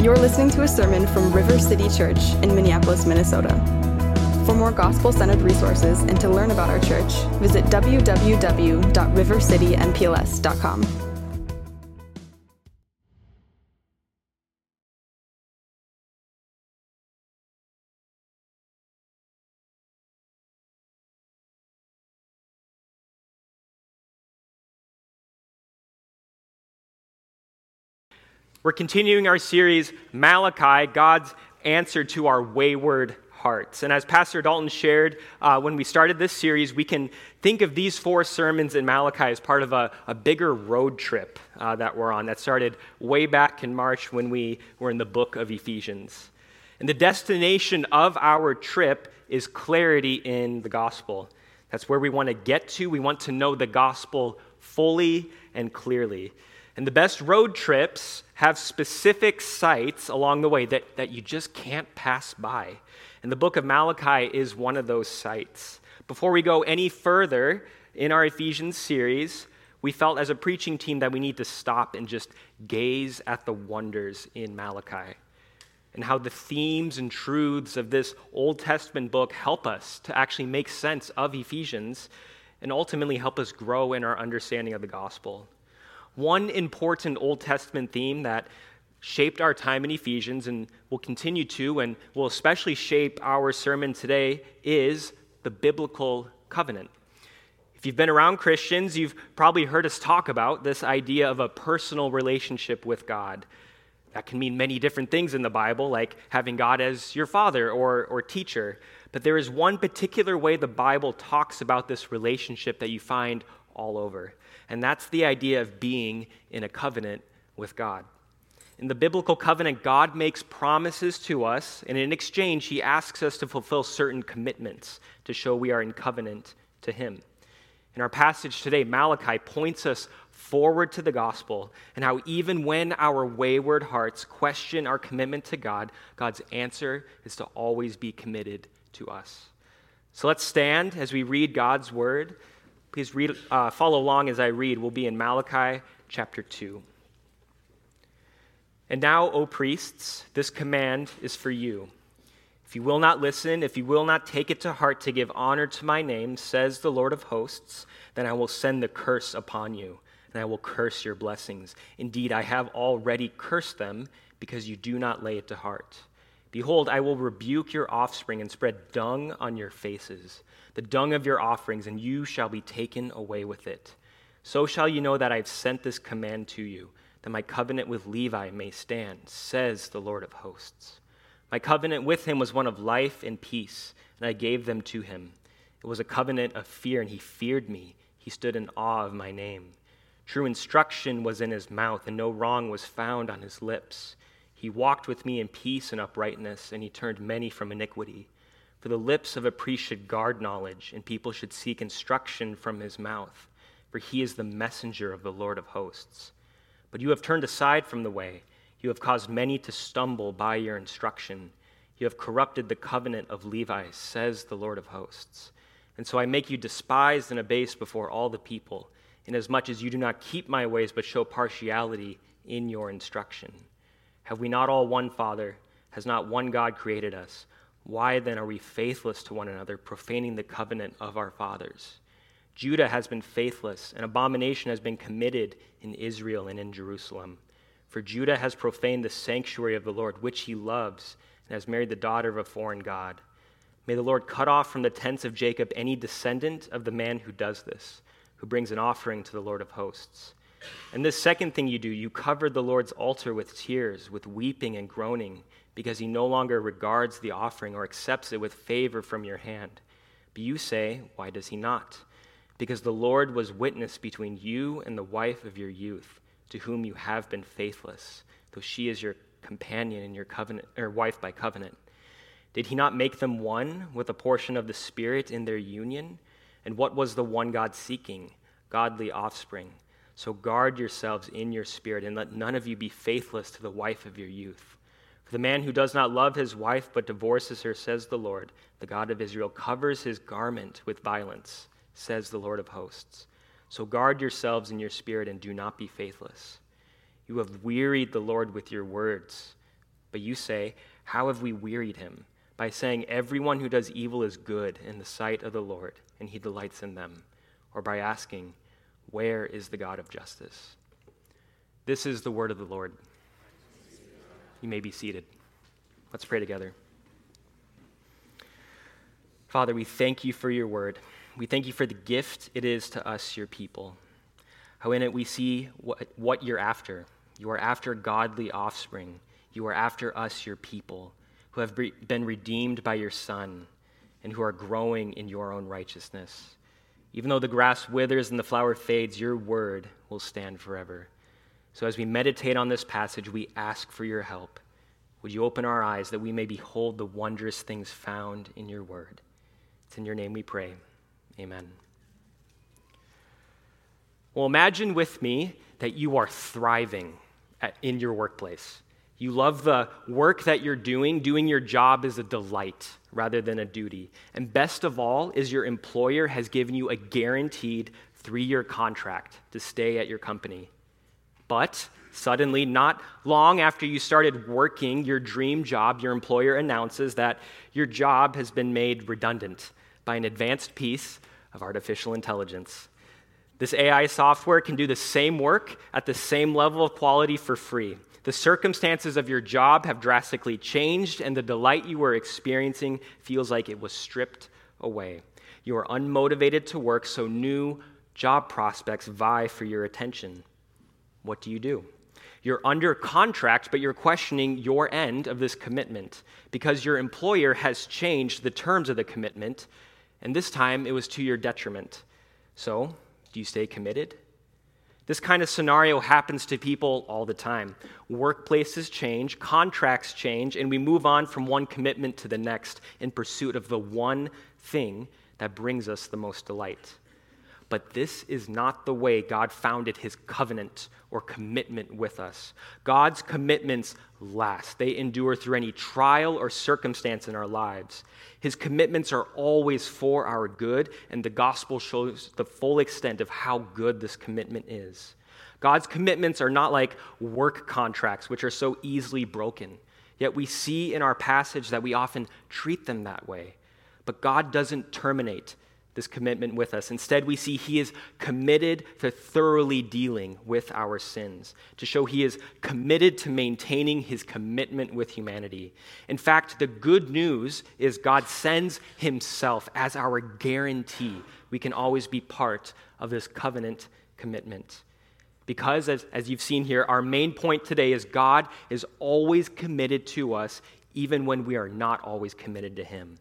You're listening to a sermon from River City Church in Minneapolis, Minnesota. For more gospel centered resources and to learn about our church, visit www.rivercitympls.com. We're continuing our series, Malachi, God's answer to our wayward hearts. And as Pastor Dalton shared uh, when we started this series, we can think of these four sermons in Malachi as part of a, a bigger road trip uh, that we're on that started way back in March when we were in the book of Ephesians. And the destination of our trip is clarity in the gospel. That's where we want to get to. We want to know the gospel fully and clearly. And the best road trips have specific sites along the way that, that you just can't pass by. And the book of Malachi is one of those sites. Before we go any further in our Ephesians series, we felt as a preaching team that we need to stop and just gaze at the wonders in Malachi and how the themes and truths of this Old Testament book help us to actually make sense of Ephesians and ultimately help us grow in our understanding of the gospel. One important Old Testament theme that shaped our time in Ephesians and will continue to and will especially shape our sermon today is the biblical covenant. If you've been around Christians, you've probably heard us talk about this idea of a personal relationship with God. That can mean many different things in the Bible, like having God as your father or, or teacher. But there is one particular way the Bible talks about this relationship that you find all over and that's the idea of being in a covenant with God. In the biblical covenant, God makes promises to us, and in exchange, He asks us to fulfill certain commitments to show we are in covenant to Him. In our passage today, Malachi points us forward to the gospel and how even when our wayward hearts question our commitment to God, God's answer is to always be committed to us. So let's stand as we read God's word. Please read, uh, follow along as I read. We'll be in Malachi chapter 2. And now, O priests, this command is for you. If you will not listen, if you will not take it to heart to give honor to my name, says the Lord of hosts, then I will send the curse upon you, and I will curse your blessings. Indeed, I have already cursed them because you do not lay it to heart. Behold, I will rebuke your offspring and spread dung on your faces the dung of your offerings, and you shall be taken away with it. So shall you know that I have sent this command to you, that my covenant with Levi may stand, says the Lord of hosts. My covenant with him was one of life and peace, and I gave them to him. It was a covenant of fear, and he feared me. He stood in awe of my name. True instruction was in his mouth, and no wrong was found on his lips. He walked with me in peace and uprightness, and he turned many from iniquity. For the lips of a priest should guard knowledge, and people should seek instruction from his mouth, for he is the messenger of the Lord of hosts. But you have turned aside from the way. You have caused many to stumble by your instruction. You have corrupted the covenant of Levi, says the Lord of hosts. And so I make you despised and abased before all the people, inasmuch as you do not keep my ways, but show partiality in your instruction. Have we not all one Father? Has not one God created us? Why then are we faithless to one another, profaning the covenant of our fathers? Judah has been faithless, and abomination has been committed in Israel and in Jerusalem. For Judah has profaned the sanctuary of the Lord, which he loves, and has married the daughter of a foreign God. May the Lord cut off from the tents of Jacob any descendant of the man who does this, who brings an offering to the Lord of hosts. And this second thing you do, you cover the Lord's altar with tears, with weeping and groaning because he no longer regards the offering or accepts it with favor from your hand. But you say, Why does he not? Because the Lord was witness between you and the wife of your youth, to whom you have been faithless, though she is your companion and your covenant or wife by covenant. Did he not make them one with a portion of the Spirit in their union? And what was the one God seeking? Godly offspring. So guard yourselves in your spirit, and let none of you be faithless to the wife of your youth. The man who does not love his wife but divorces her, says the Lord, the God of Israel, covers his garment with violence, says the Lord of hosts. So guard yourselves in your spirit and do not be faithless. You have wearied the Lord with your words. But you say, How have we wearied him? By saying, Everyone who does evil is good in the sight of the Lord, and he delights in them. Or by asking, Where is the God of justice? This is the word of the Lord. You may be seated. Let's pray together. Father, we thank you for your word. We thank you for the gift it is to us, your people. How in it we see what, what you're after. You are after godly offspring you are after us, your people, who have been redeemed by your Son and who are growing in your own righteousness. Even though the grass withers and the flower fades, your word will stand forever. So as we meditate on this passage, we ask for your help. Would you open our eyes that we may behold the wondrous things found in your word? It's in your name we pray. Amen. Well, imagine with me that you are thriving at, in your workplace. You love the work that you're doing. Doing your job is a delight rather than a duty. And best of all is your employer has given you a guaranteed three year contract to stay at your company. But suddenly, not long after you started working your dream job, your employer announces that your job has been made redundant by an advanced piece of artificial intelligence. This AI software can do the same work at the same level of quality for free. The circumstances of your job have drastically changed, and the delight you were experiencing feels like it was stripped away. You are unmotivated to work, so new job prospects vie for your attention. What do you do? You're under contract, but you're questioning your end of this commitment because your employer has changed the terms of the commitment, and this time it was to your detriment. So, do you stay committed? This kind of scenario happens to people all the time. Workplaces change, contracts change, and we move on from one commitment to the next in pursuit of the one thing that brings us the most delight. But this is not the way God founded his covenant or commitment with us. God's commitments last, they endure through any trial or circumstance in our lives. His commitments are always for our good, and the gospel shows the full extent of how good this commitment is. God's commitments are not like work contracts, which are so easily broken. Yet we see in our passage that we often treat them that way. But God doesn't terminate this commitment with us. Instead, we see he is committed to thoroughly dealing with our sins, to show he is committed to maintaining his commitment with humanity. In fact, the good news is God sends himself as our guarantee. We can always be part of this covenant commitment. Because, as, as you've seen here, our main point today is God is always committed to us, even when we are not always committed to him.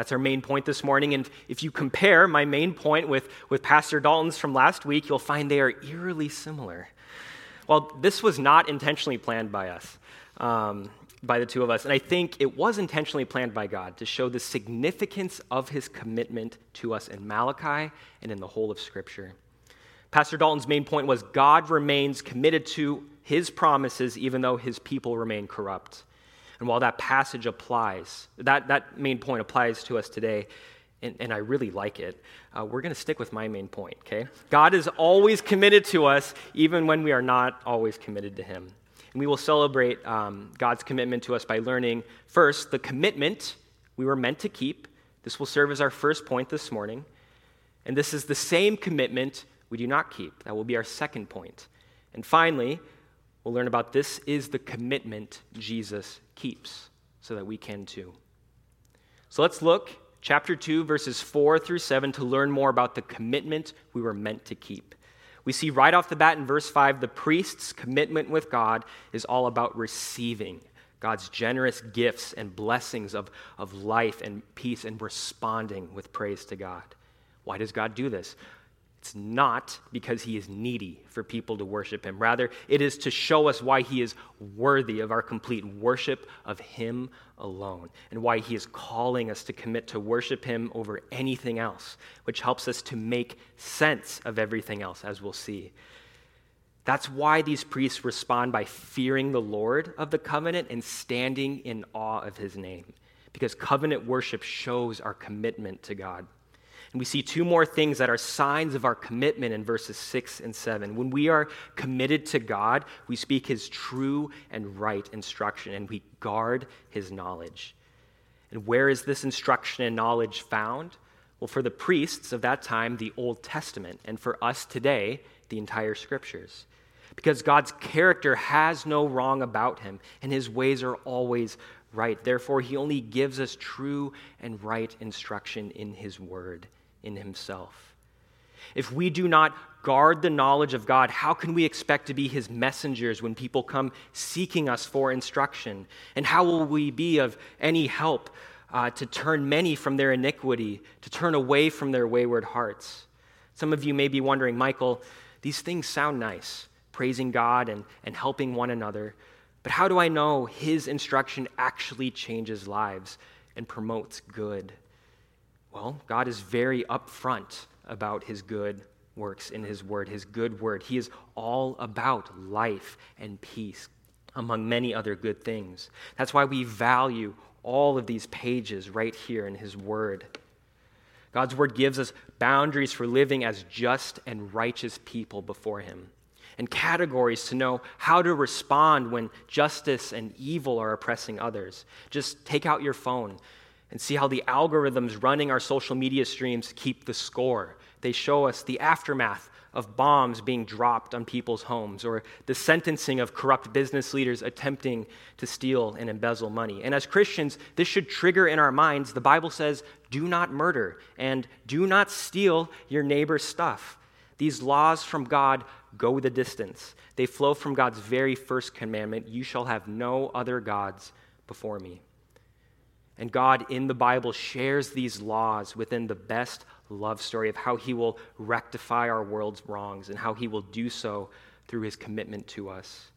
That's our main point this morning. And if you compare my main point with, with Pastor Dalton's from last week, you'll find they are eerily similar. Well, this was not intentionally planned by us, um, by the two of us. And I think it was intentionally planned by God to show the significance of his commitment to us in Malachi and in the whole of Scripture. Pastor Dalton's main point was God remains committed to his promises even though his people remain corrupt. And while that passage applies, that, that main point applies to us today, and, and I really like it, uh, we're going to stick with my main point, okay? God is always committed to us, even when we are not always committed to Him. And we will celebrate um, God's commitment to us by learning first the commitment we were meant to keep. This will serve as our first point this morning. And this is the same commitment we do not keep. That will be our second point. And finally, we'll learn about this is the commitment Jesus keeps so that we can too. So let's look, chapter 2, verses 4 through 7, to learn more about the commitment we were meant to keep. We see right off the bat in verse 5 the priest's commitment with God is all about receiving God's generous gifts and blessings of, of life and peace and responding with praise to God. Why does God do this? It's not because he is needy for people to worship him. Rather, it is to show us why he is worthy of our complete worship of him alone and why he is calling us to commit to worship him over anything else, which helps us to make sense of everything else, as we'll see. That's why these priests respond by fearing the Lord of the covenant and standing in awe of his name, because covenant worship shows our commitment to God. And we see two more things that are signs of our commitment in verses 6 and 7. When we are committed to God, we speak his true and right instruction, and we guard his knowledge. And where is this instruction and knowledge found? Well, for the priests of that time, the Old Testament, and for us today, the entire scriptures. Because God's character has no wrong about him, and his ways are always right. Therefore, he only gives us true and right instruction in his word in himself. If we do not guard the knowledge of God, how can we expect to be his messengers when people come seeking us for instruction? And how will we be of any help uh, to turn many from their iniquity, to turn away from their wayward hearts? Some of you may be wondering, Michael, these things sound nice, praising God and, and helping one another. But how do I know his instruction actually changes lives and promotes good? Well, God is very upfront about his good works in his word, his good word. He is all about life and peace, among many other good things. That's why we value all of these pages right here in his word. God's word gives us boundaries for living as just and righteous people before him and categories to know how to respond when justice and evil are oppressing others. Just take out your phone and see how the algorithms running our social media streams keep the score. They show us the aftermath of bombs being dropped on people's homes or the sentencing of corrupt business leaders attempting to steal and embezzle money. And as Christians, this should trigger in our minds the Bible says, do not murder and do not steal your neighbor's stuff. These laws from God go the distance. They flow from God's very first commandment you shall have no other gods before me. And God in the Bible shares these laws within the best love story of how he will rectify our world's wrongs and how he will do so through his commitment to us.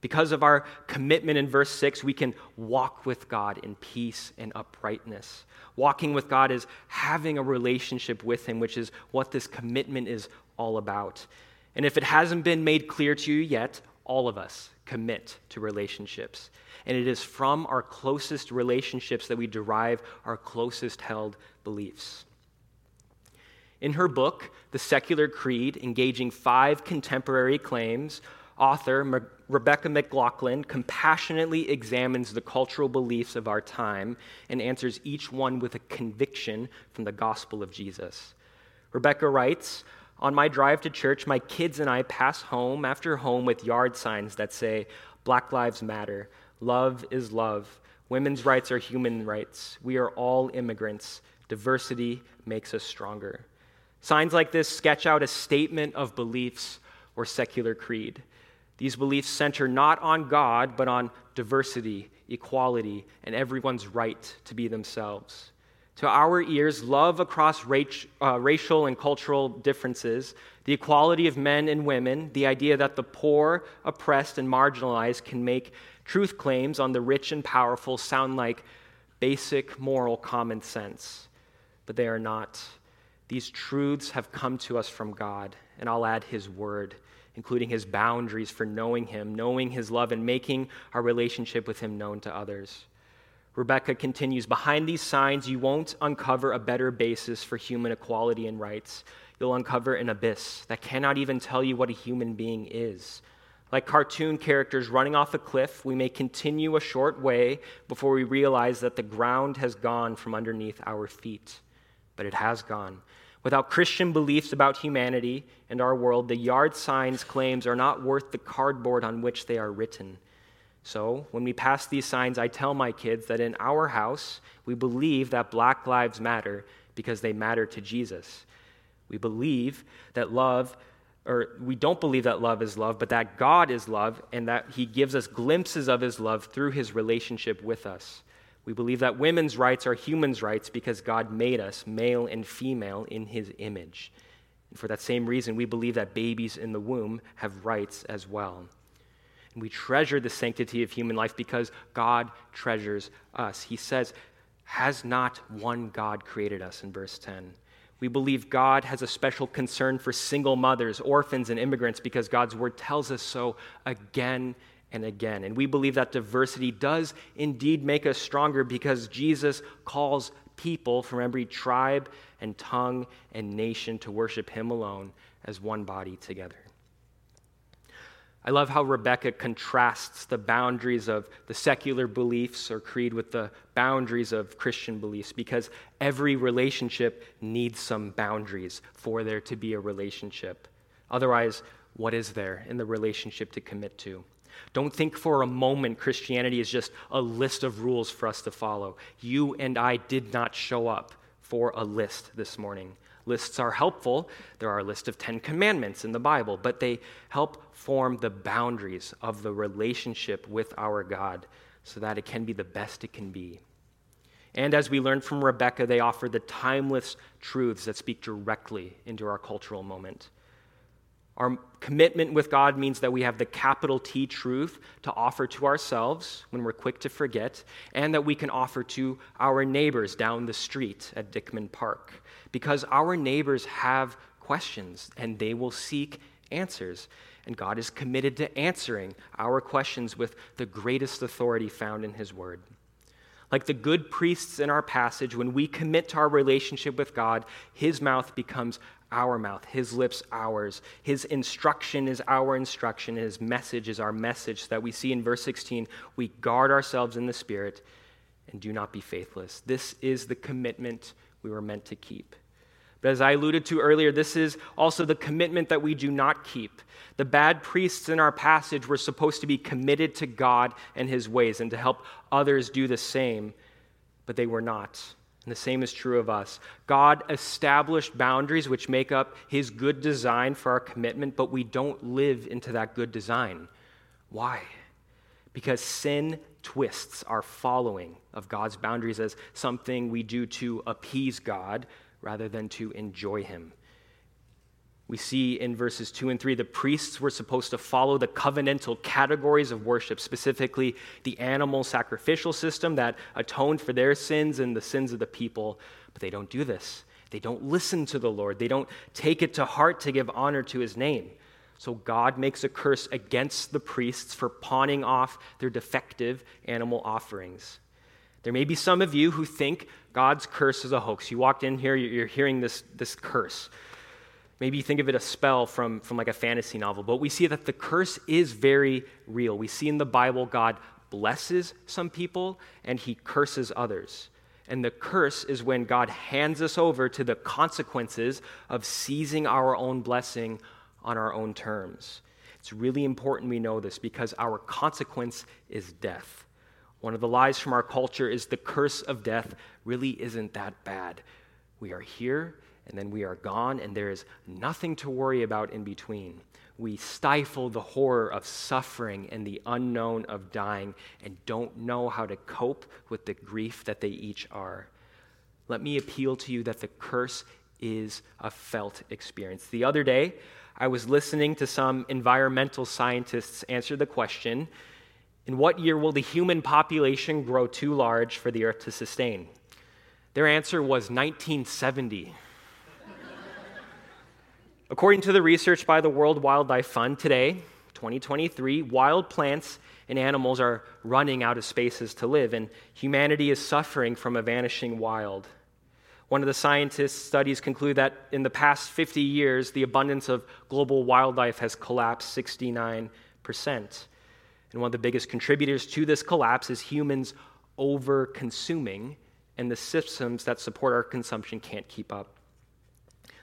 Because of our commitment in verse 6, we can walk with God in peace and uprightness. Walking with God is having a relationship with Him, which is what this commitment is all about. And if it hasn't been made clear to you yet, all of us commit to relationships. And it is from our closest relationships that we derive our closest held beliefs. In her book, The Secular Creed, engaging five contemporary claims, author Rebecca McLaughlin compassionately examines the cultural beliefs of our time and answers each one with a conviction from the gospel of Jesus. Rebecca writes, on my drive to church, my kids and I pass home after home with yard signs that say, Black Lives Matter, love is love, women's rights are human rights, we are all immigrants, diversity makes us stronger. Signs like this sketch out a statement of beliefs or secular creed. These beliefs center not on God, but on diversity, equality, and everyone's right to be themselves to our ears love across uh, racial and cultural differences, the equality of men and women, the idea that the poor, oppressed, and marginalized can make truth claims on the rich and powerful sound like basic moral common sense. But they are not. These truths have come to us from God, and I'll add His word, including His boundaries for knowing Him, knowing His love, and making our relationship with Him known to others. Rebecca continues Behind these signs, you won't uncover a better basis for human equality and rights. You'll uncover an abyss that cannot even tell you what a human being is. Like cartoon characters running off a cliff, we may continue a short way before we realize that the ground has gone from underneath our feet. But it has gone. Without Christian beliefs about humanity and our world, the yard signs' claims are not worth the cardboard on which they are written. So, when we pass these signs, I tell my kids that in our house, we believe that black lives matter because they matter to Jesus. We believe that love, or we don't believe that love is love, but that God is love and that He gives us glimpses of His love through His relationship with us. We believe that women's rights are humans' rights because God made us male and female in His image. And for that same reason, we believe that babies in the womb have rights as well. And we treasure the sanctity of human life because God treasures us. He says, Has not one God created us in verse 10? We believe God has a special concern for single mothers, orphans, and immigrants because God's word tells us so again and again. And we believe that diversity does indeed make us stronger because Jesus calls people from every tribe and tongue and nation to worship him alone as one body together. I love how Rebecca contrasts the boundaries of the secular beliefs or creed with the boundaries of Christian beliefs because every relationship needs some boundaries for there to be a relationship. Otherwise, what is there in the relationship to commit to? Don't think for a moment Christianity is just a list of rules for us to follow. You and I did not show up for a list this morning. Lists are helpful. There are a list of 10 commandments in the Bible, but they help form the boundaries of the relationship with our God so that it can be the best it can be. And as we learned from Rebecca, they offer the timeless truths that speak directly into our cultural moment. Our commitment with God means that we have the capital T truth to offer to ourselves when we're quick to forget, and that we can offer to our neighbors down the street at Dickman Park. Because our neighbors have questions and they will seek answers. And God is committed to answering our questions with the greatest authority found in His Word. Like the good priests in our passage, when we commit to our relationship with God, His mouth becomes our mouth, his lips ours. His instruction is our instruction, his message is our message. That we see in verse 16, we guard ourselves in the Spirit and do not be faithless. This is the commitment we were meant to keep. But as I alluded to earlier, this is also the commitment that we do not keep. The bad priests in our passage were supposed to be committed to God and his ways and to help others do the same, but they were not. And the same is true of us. God established boundaries which make up his good design for our commitment, but we don't live into that good design. Why? Because sin twists our following of God's boundaries as something we do to appease God rather than to enjoy him. We see in verses 2 and 3 the priests were supposed to follow the covenantal categories of worship, specifically the animal sacrificial system that atoned for their sins and the sins of the people. But they don't do this. They don't listen to the Lord, they don't take it to heart to give honor to his name. So God makes a curse against the priests for pawning off their defective animal offerings. There may be some of you who think God's curse is a hoax. You walked in here, you're hearing this, this curse. Maybe you think of it a spell from, from like a fantasy novel, but we see that the curse is very real. We see in the Bible God blesses some people and he curses others. And the curse is when God hands us over to the consequences of seizing our own blessing on our own terms. It's really important we know this because our consequence is death. One of the lies from our culture is the curse of death really isn't that bad. We are here and then we are gone, and there is nothing to worry about in between. We stifle the horror of suffering and the unknown of dying and don't know how to cope with the grief that they each are. Let me appeal to you that the curse is a felt experience. The other day, I was listening to some environmental scientists answer the question In what year will the human population grow too large for the earth to sustain? Their answer was 1970. According to the research by the World Wildlife Fund, today, 2023, wild plants and animals are running out of spaces to live, and humanity is suffering from a vanishing wild. One of the scientists' studies conclude that in the past 50 years, the abundance of global wildlife has collapsed 69%. And one of the biggest contributors to this collapse is humans over consuming, and the systems that support our consumption can't keep up.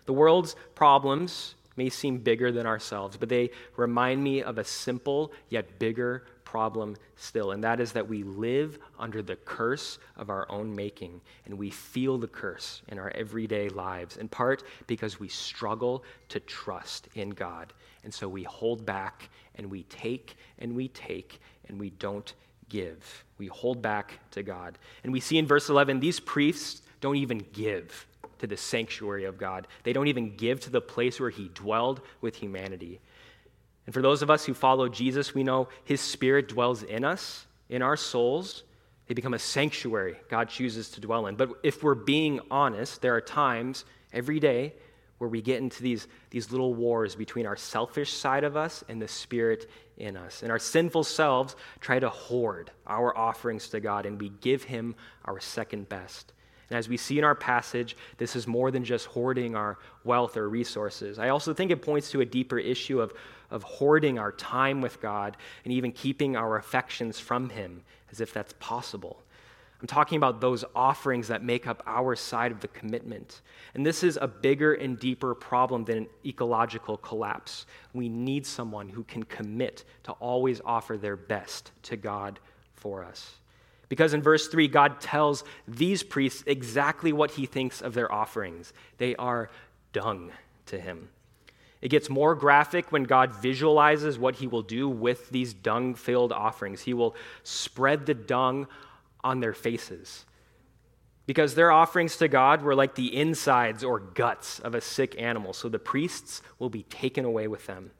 The world's problems may seem bigger than ourselves, but they remind me of a simple yet bigger problem still, and that is that we live under the curse of our own making, and we feel the curse in our everyday lives, in part because we struggle to trust in God. And so we hold back and we take and we take and we don't give. We hold back to God. And we see in verse 11, these priests don't even give to the sanctuary of God. They don't even give to the place where He dwelled with humanity. And for those of us who follow Jesus, we know His Spirit dwells in us, in our souls. They become a sanctuary God chooses to dwell in. But if we're being honest, there are times every day where we get into these, these little wars between our selfish side of us and the Spirit in us. And our sinful selves try to hoard our offerings to God, and we give Him our second best. And as we see in our passage, this is more than just hoarding our wealth or resources. I also think it points to a deeper issue of, of hoarding our time with God and even keeping our affections from Him, as if that's possible. I'm talking about those offerings that make up our side of the commitment. And this is a bigger and deeper problem than an ecological collapse. We need someone who can commit to always offer their best to God for us. Because in verse 3, God tells these priests exactly what he thinks of their offerings they are dung to him. It gets more graphic when God visualizes what he will do with these dung filled offerings. He will spread the dung on their faces. Because their offerings to God were like the insides or guts of a sick animal, so the priests will be taken away with them.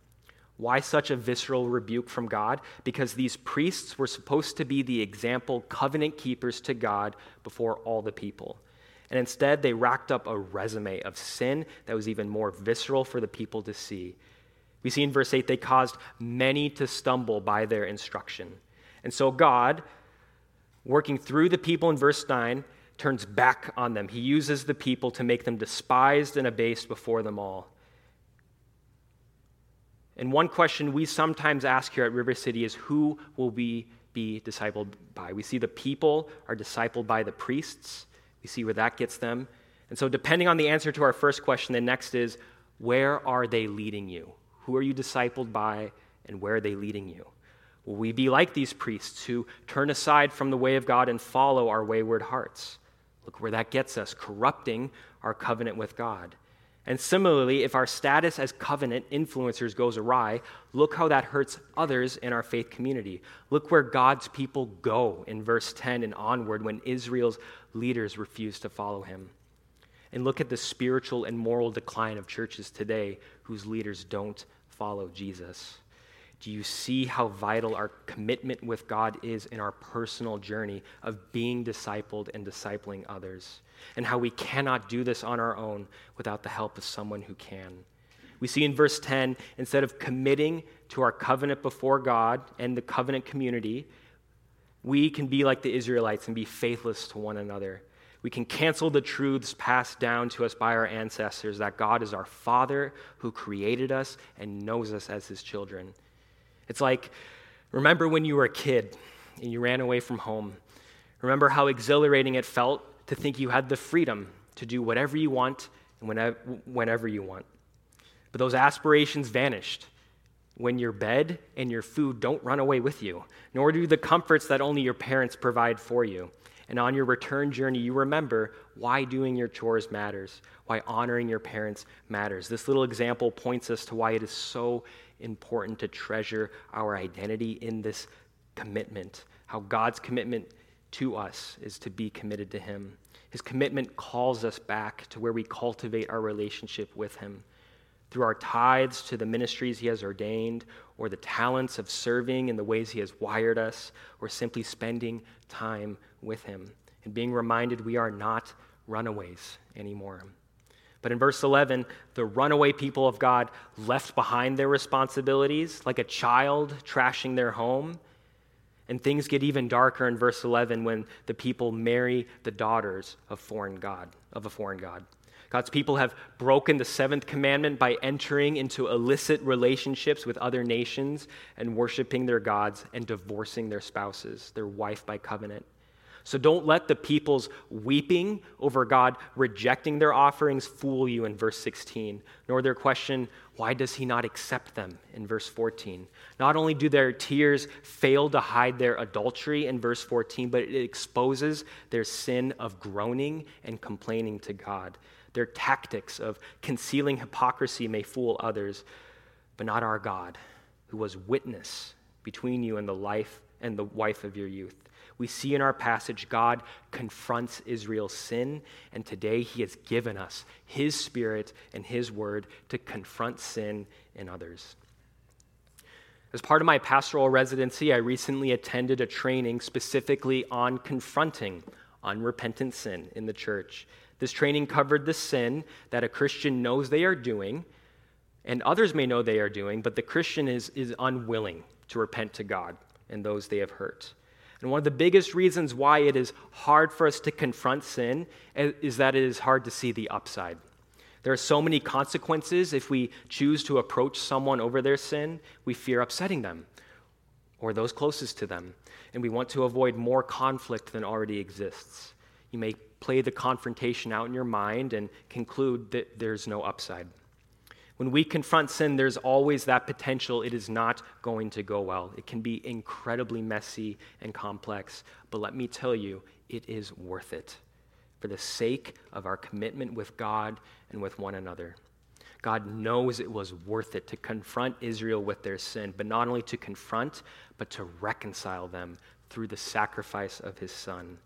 Why such a visceral rebuke from God? Because these priests were supposed to be the example covenant keepers to God before all the people. And instead, they racked up a resume of sin that was even more visceral for the people to see. We see in verse 8, they caused many to stumble by their instruction. And so God, working through the people in verse 9, turns back on them. He uses the people to make them despised and abased before them all. And one question we sometimes ask here at River City is who will we be discipled by? We see the people are discipled by the priests. We see where that gets them. And so, depending on the answer to our first question, the next is where are they leading you? Who are you discipled by, and where are they leading you? Will we be like these priests who turn aside from the way of God and follow our wayward hearts? Look where that gets us, corrupting our covenant with God. And similarly, if our status as covenant influencers goes awry, look how that hurts others in our faith community. Look where God's people go in verse 10 and onward when Israel's leaders refuse to follow him. And look at the spiritual and moral decline of churches today whose leaders don't follow Jesus. Do you see how vital our commitment with God is in our personal journey of being discipled and discipling others? And how we cannot do this on our own without the help of someone who can. We see in verse 10, instead of committing to our covenant before God and the covenant community, we can be like the Israelites and be faithless to one another. We can cancel the truths passed down to us by our ancestors that God is our Father who created us and knows us as his children. It's like, remember when you were a kid and you ran away from home? Remember how exhilarating it felt to think you had the freedom to do whatever you want and whenever, whenever you want. But those aspirations vanished when your bed and your food don't run away with you, nor do the comforts that only your parents provide for you. And on your return journey, you remember why doing your chores matters, why honoring your parents matters. This little example points us to why it is so important to treasure our identity in this commitment, how God's commitment to us is to be committed to Him. His commitment calls us back to where we cultivate our relationship with Him. Through our tithes to the ministries He has ordained, or the talents of serving in the ways He has wired us, or simply spending time with Him and being reminded we are not runaways anymore. But in verse 11, the runaway people of God left behind their responsibilities like a child trashing their home. And things get even darker in verse 11 when the people marry the daughters of foreign God, of a foreign God. God's people have broken the seventh commandment by entering into illicit relationships with other nations and worshiping their gods and divorcing their spouses, their wife by covenant. So don't let the people's weeping over God rejecting their offerings fool you in verse 16, nor their question, why does he not accept them in verse 14? Not only do their tears fail to hide their adultery in verse 14, but it exposes their sin of groaning and complaining to God. Their tactics of concealing hypocrisy may fool others, but not our God, who was witness between you and the life and the wife of your youth we see in our passage God confronts Israel's sin, and today he has given us his spirit and his word to confront sin in others. As part of my pastoral residency, I recently attended a training specifically on confronting unrepentant sin in the church. This training covered the sin that a Christian knows they are doing, and others may know they are doing, but the Christian is, is unwilling to repent to God and those they have hurt. And one of the biggest reasons why it is hard for us to confront sin is that it is hard to see the upside. There are so many consequences if we choose to approach someone over their sin. We fear upsetting them or those closest to them, and we want to avoid more conflict than already exists. You may play the confrontation out in your mind and conclude that there's no upside. When we confront sin, there's always that potential it is not going to go well. It can be incredibly messy and complex, but let me tell you, it is worth it for the sake of our commitment with God and with one another. God knows it was worth it to confront Israel with their sin, but not only to confront, but to reconcile them through the sacrifice of his son.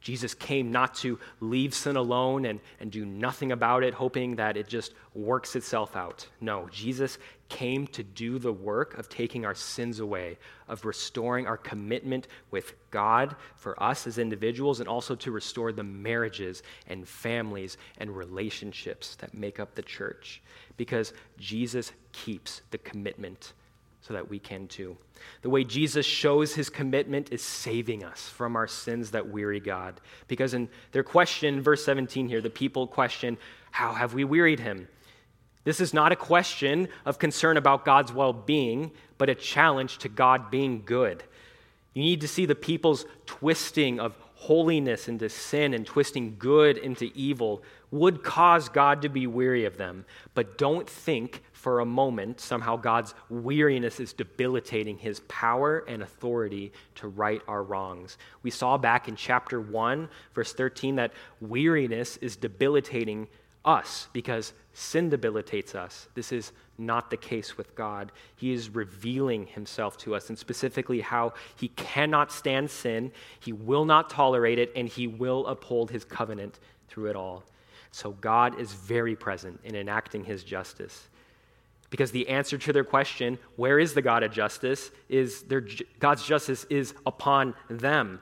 Jesus came not to leave sin alone and, and do nothing about it, hoping that it just works itself out. No, Jesus came to do the work of taking our sins away, of restoring our commitment with God for us as individuals, and also to restore the marriages and families and relationships that make up the church. Because Jesus keeps the commitment so that we can too. The way Jesus shows his commitment is saving us from our sins that weary God. Because in their question, verse 17 here, the people question, How have we wearied him? This is not a question of concern about God's well being, but a challenge to God being good. You need to see the people's twisting of holiness into sin and twisting good into evil would cause God to be weary of them. But don't think for a moment somehow God's weariness is debilitating his power and authority to right our wrongs. We saw back in chapter 1, verse 13, that weariness is debilitating us because sin debilitates us. This is not the case with God. He is revealing himself to us, and specifically how he cannot stand sin, he will not tolerate it, and he will uphold his covenant through it all. So God is very present in enacting his justice. Because the answer to their question, where is the God of justice, is their, God's justice is upon them.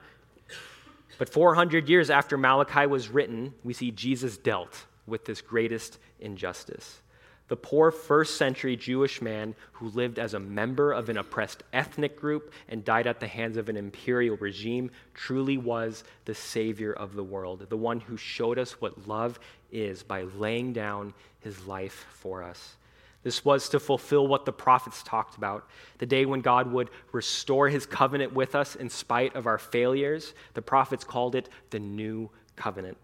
But 400 years after Malachi was written, we see Jesus dealt with this greatest injustice. The poor first century Jewish man who lived as a member of an oppressed ethnic group and died at the hands of an imperial regime truly was the savior of the world, the one who showed us what love is by laying down his life for us. This was to fulfill what the prophets talked about the day when God would restore his covenant with us in spite of our failures. The prophets called it the new covenant.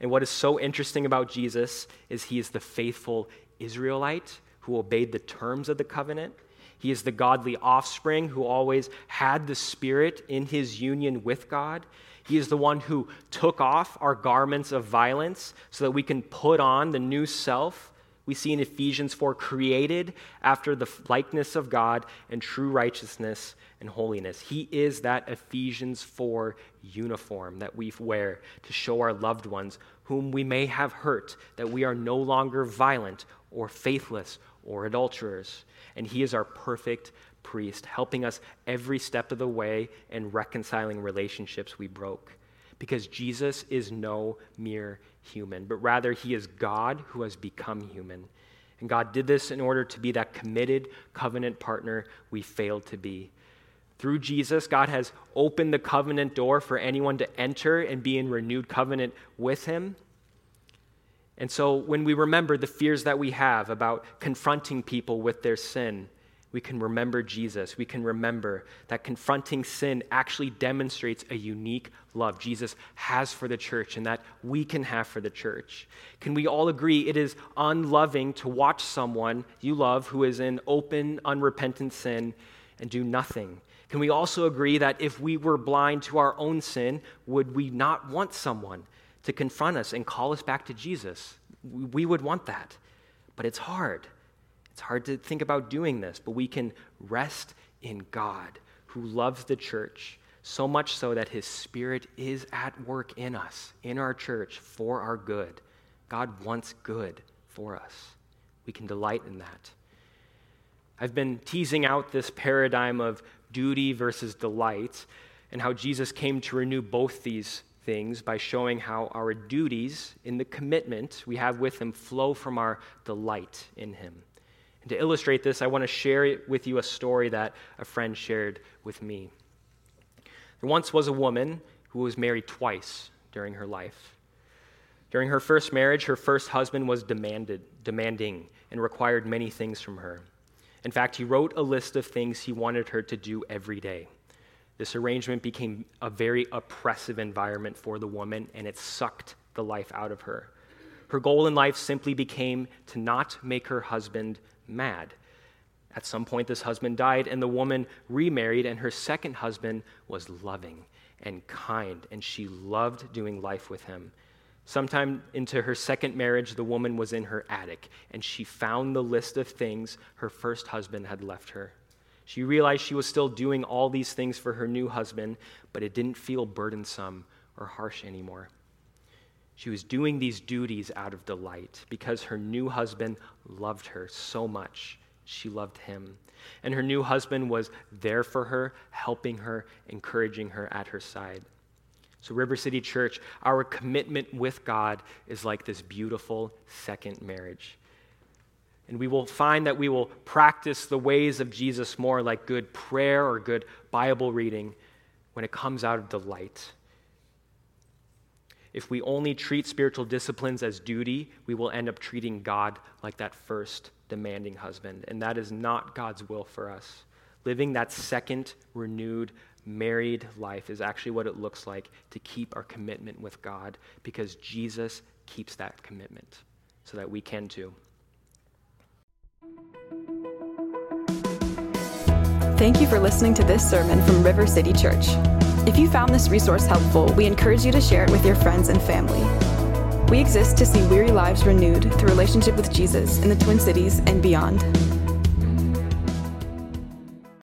And what is so interesting about Jesus is he is the faithful Israelite who obeyed the terms of the covenant. He is the godly offspring who always had the Spirit in his union with God. He is the one who took off our garments of violence so that we can put on the new self we see in Ephesians 4 created after the likeness of God and true righteousness and holiness. He is that Ephesians 4 uniform that we wear to show our loved ones whom we may have hurt that we are no longer violent or faithless or adulterers. And He is our perfect priest, helping us every step of the way and reconciling relationships we broke. Because Jesus is no mere human, but rather he is God who has become human. And God did this in order to be that committed covenant partner we failed to be. Through Jesus, God has opened the covenant door for anyone to enter and be in renewed covenant with him. And so, when we remember the fears that we have about confronting people with their sin, we can remember Jesus. We can remember that confronting sin actually demonstrates a unique love Jesus has for the church and that we can have for the church. Can we all agree it is unloving to watch someone you love who is in open, unrepentant sin and do nothing? Can we also agree that if we were blind to our own sin, would we not want someone to confront us and call us back to Jesus? We would want that, but it's hard. It's hard to think about doing this, but we can rest in God who loves the church so much so that his spirit is at work in us, in our church, for our good. God wants good for us. We can delight in that. I've been teasing out this paradigm of duty versus delight and how Jesus came to renew both these things by showing how our duties in the commitment we have with him flow from our delight in him. And to illustrate this, I want to share with you a story that a friend shared with me. There once was a woman who was married twice during her life. During her first marriage, her first husband was demanded, demanding and required many things from her. In fact, he wrote a list of things he wanted her to do every day. This arrangement became a very oppressive environment for the woman, and it sucked the life out of her. Her goal in life simply became to not make her husband mad. At some point, this husband died, and the woman remarried, and her second husband was loving and kind, and she loved doing life with him. Sometime into her second marriage, the woman was in her attic, and she found the list of things her first husband had left her. She realized she was still doing all these things for her new husband, but it didn't feel burdensome or harsh anymore. She was doing these duties out of delight because her new husband loved her so much. She loved him. And her new husband was there for her, helping her, encouraging her at her side. So, River City Church, our commitment with God is like this beautiful second marriage. And we will find that we will practice the ways of Jesus more, like good prayer or good Bible reading, when it comes out of delight. If we only treat spiritual disciplines as duty, we will end up treating God like that first demanding husband. And that is not God's will for us. Living that second renewed married life is actually what it looks like to keep our commitment with God because Jesus keeps that commitment so that we can too. Thank you for listening to this sermon from River City Church. If you found this resource helpful, we encourage you to share it with your friends and family. We exist to see weary lives renewed through relationship with Jesus in the Twin Cities and beyond.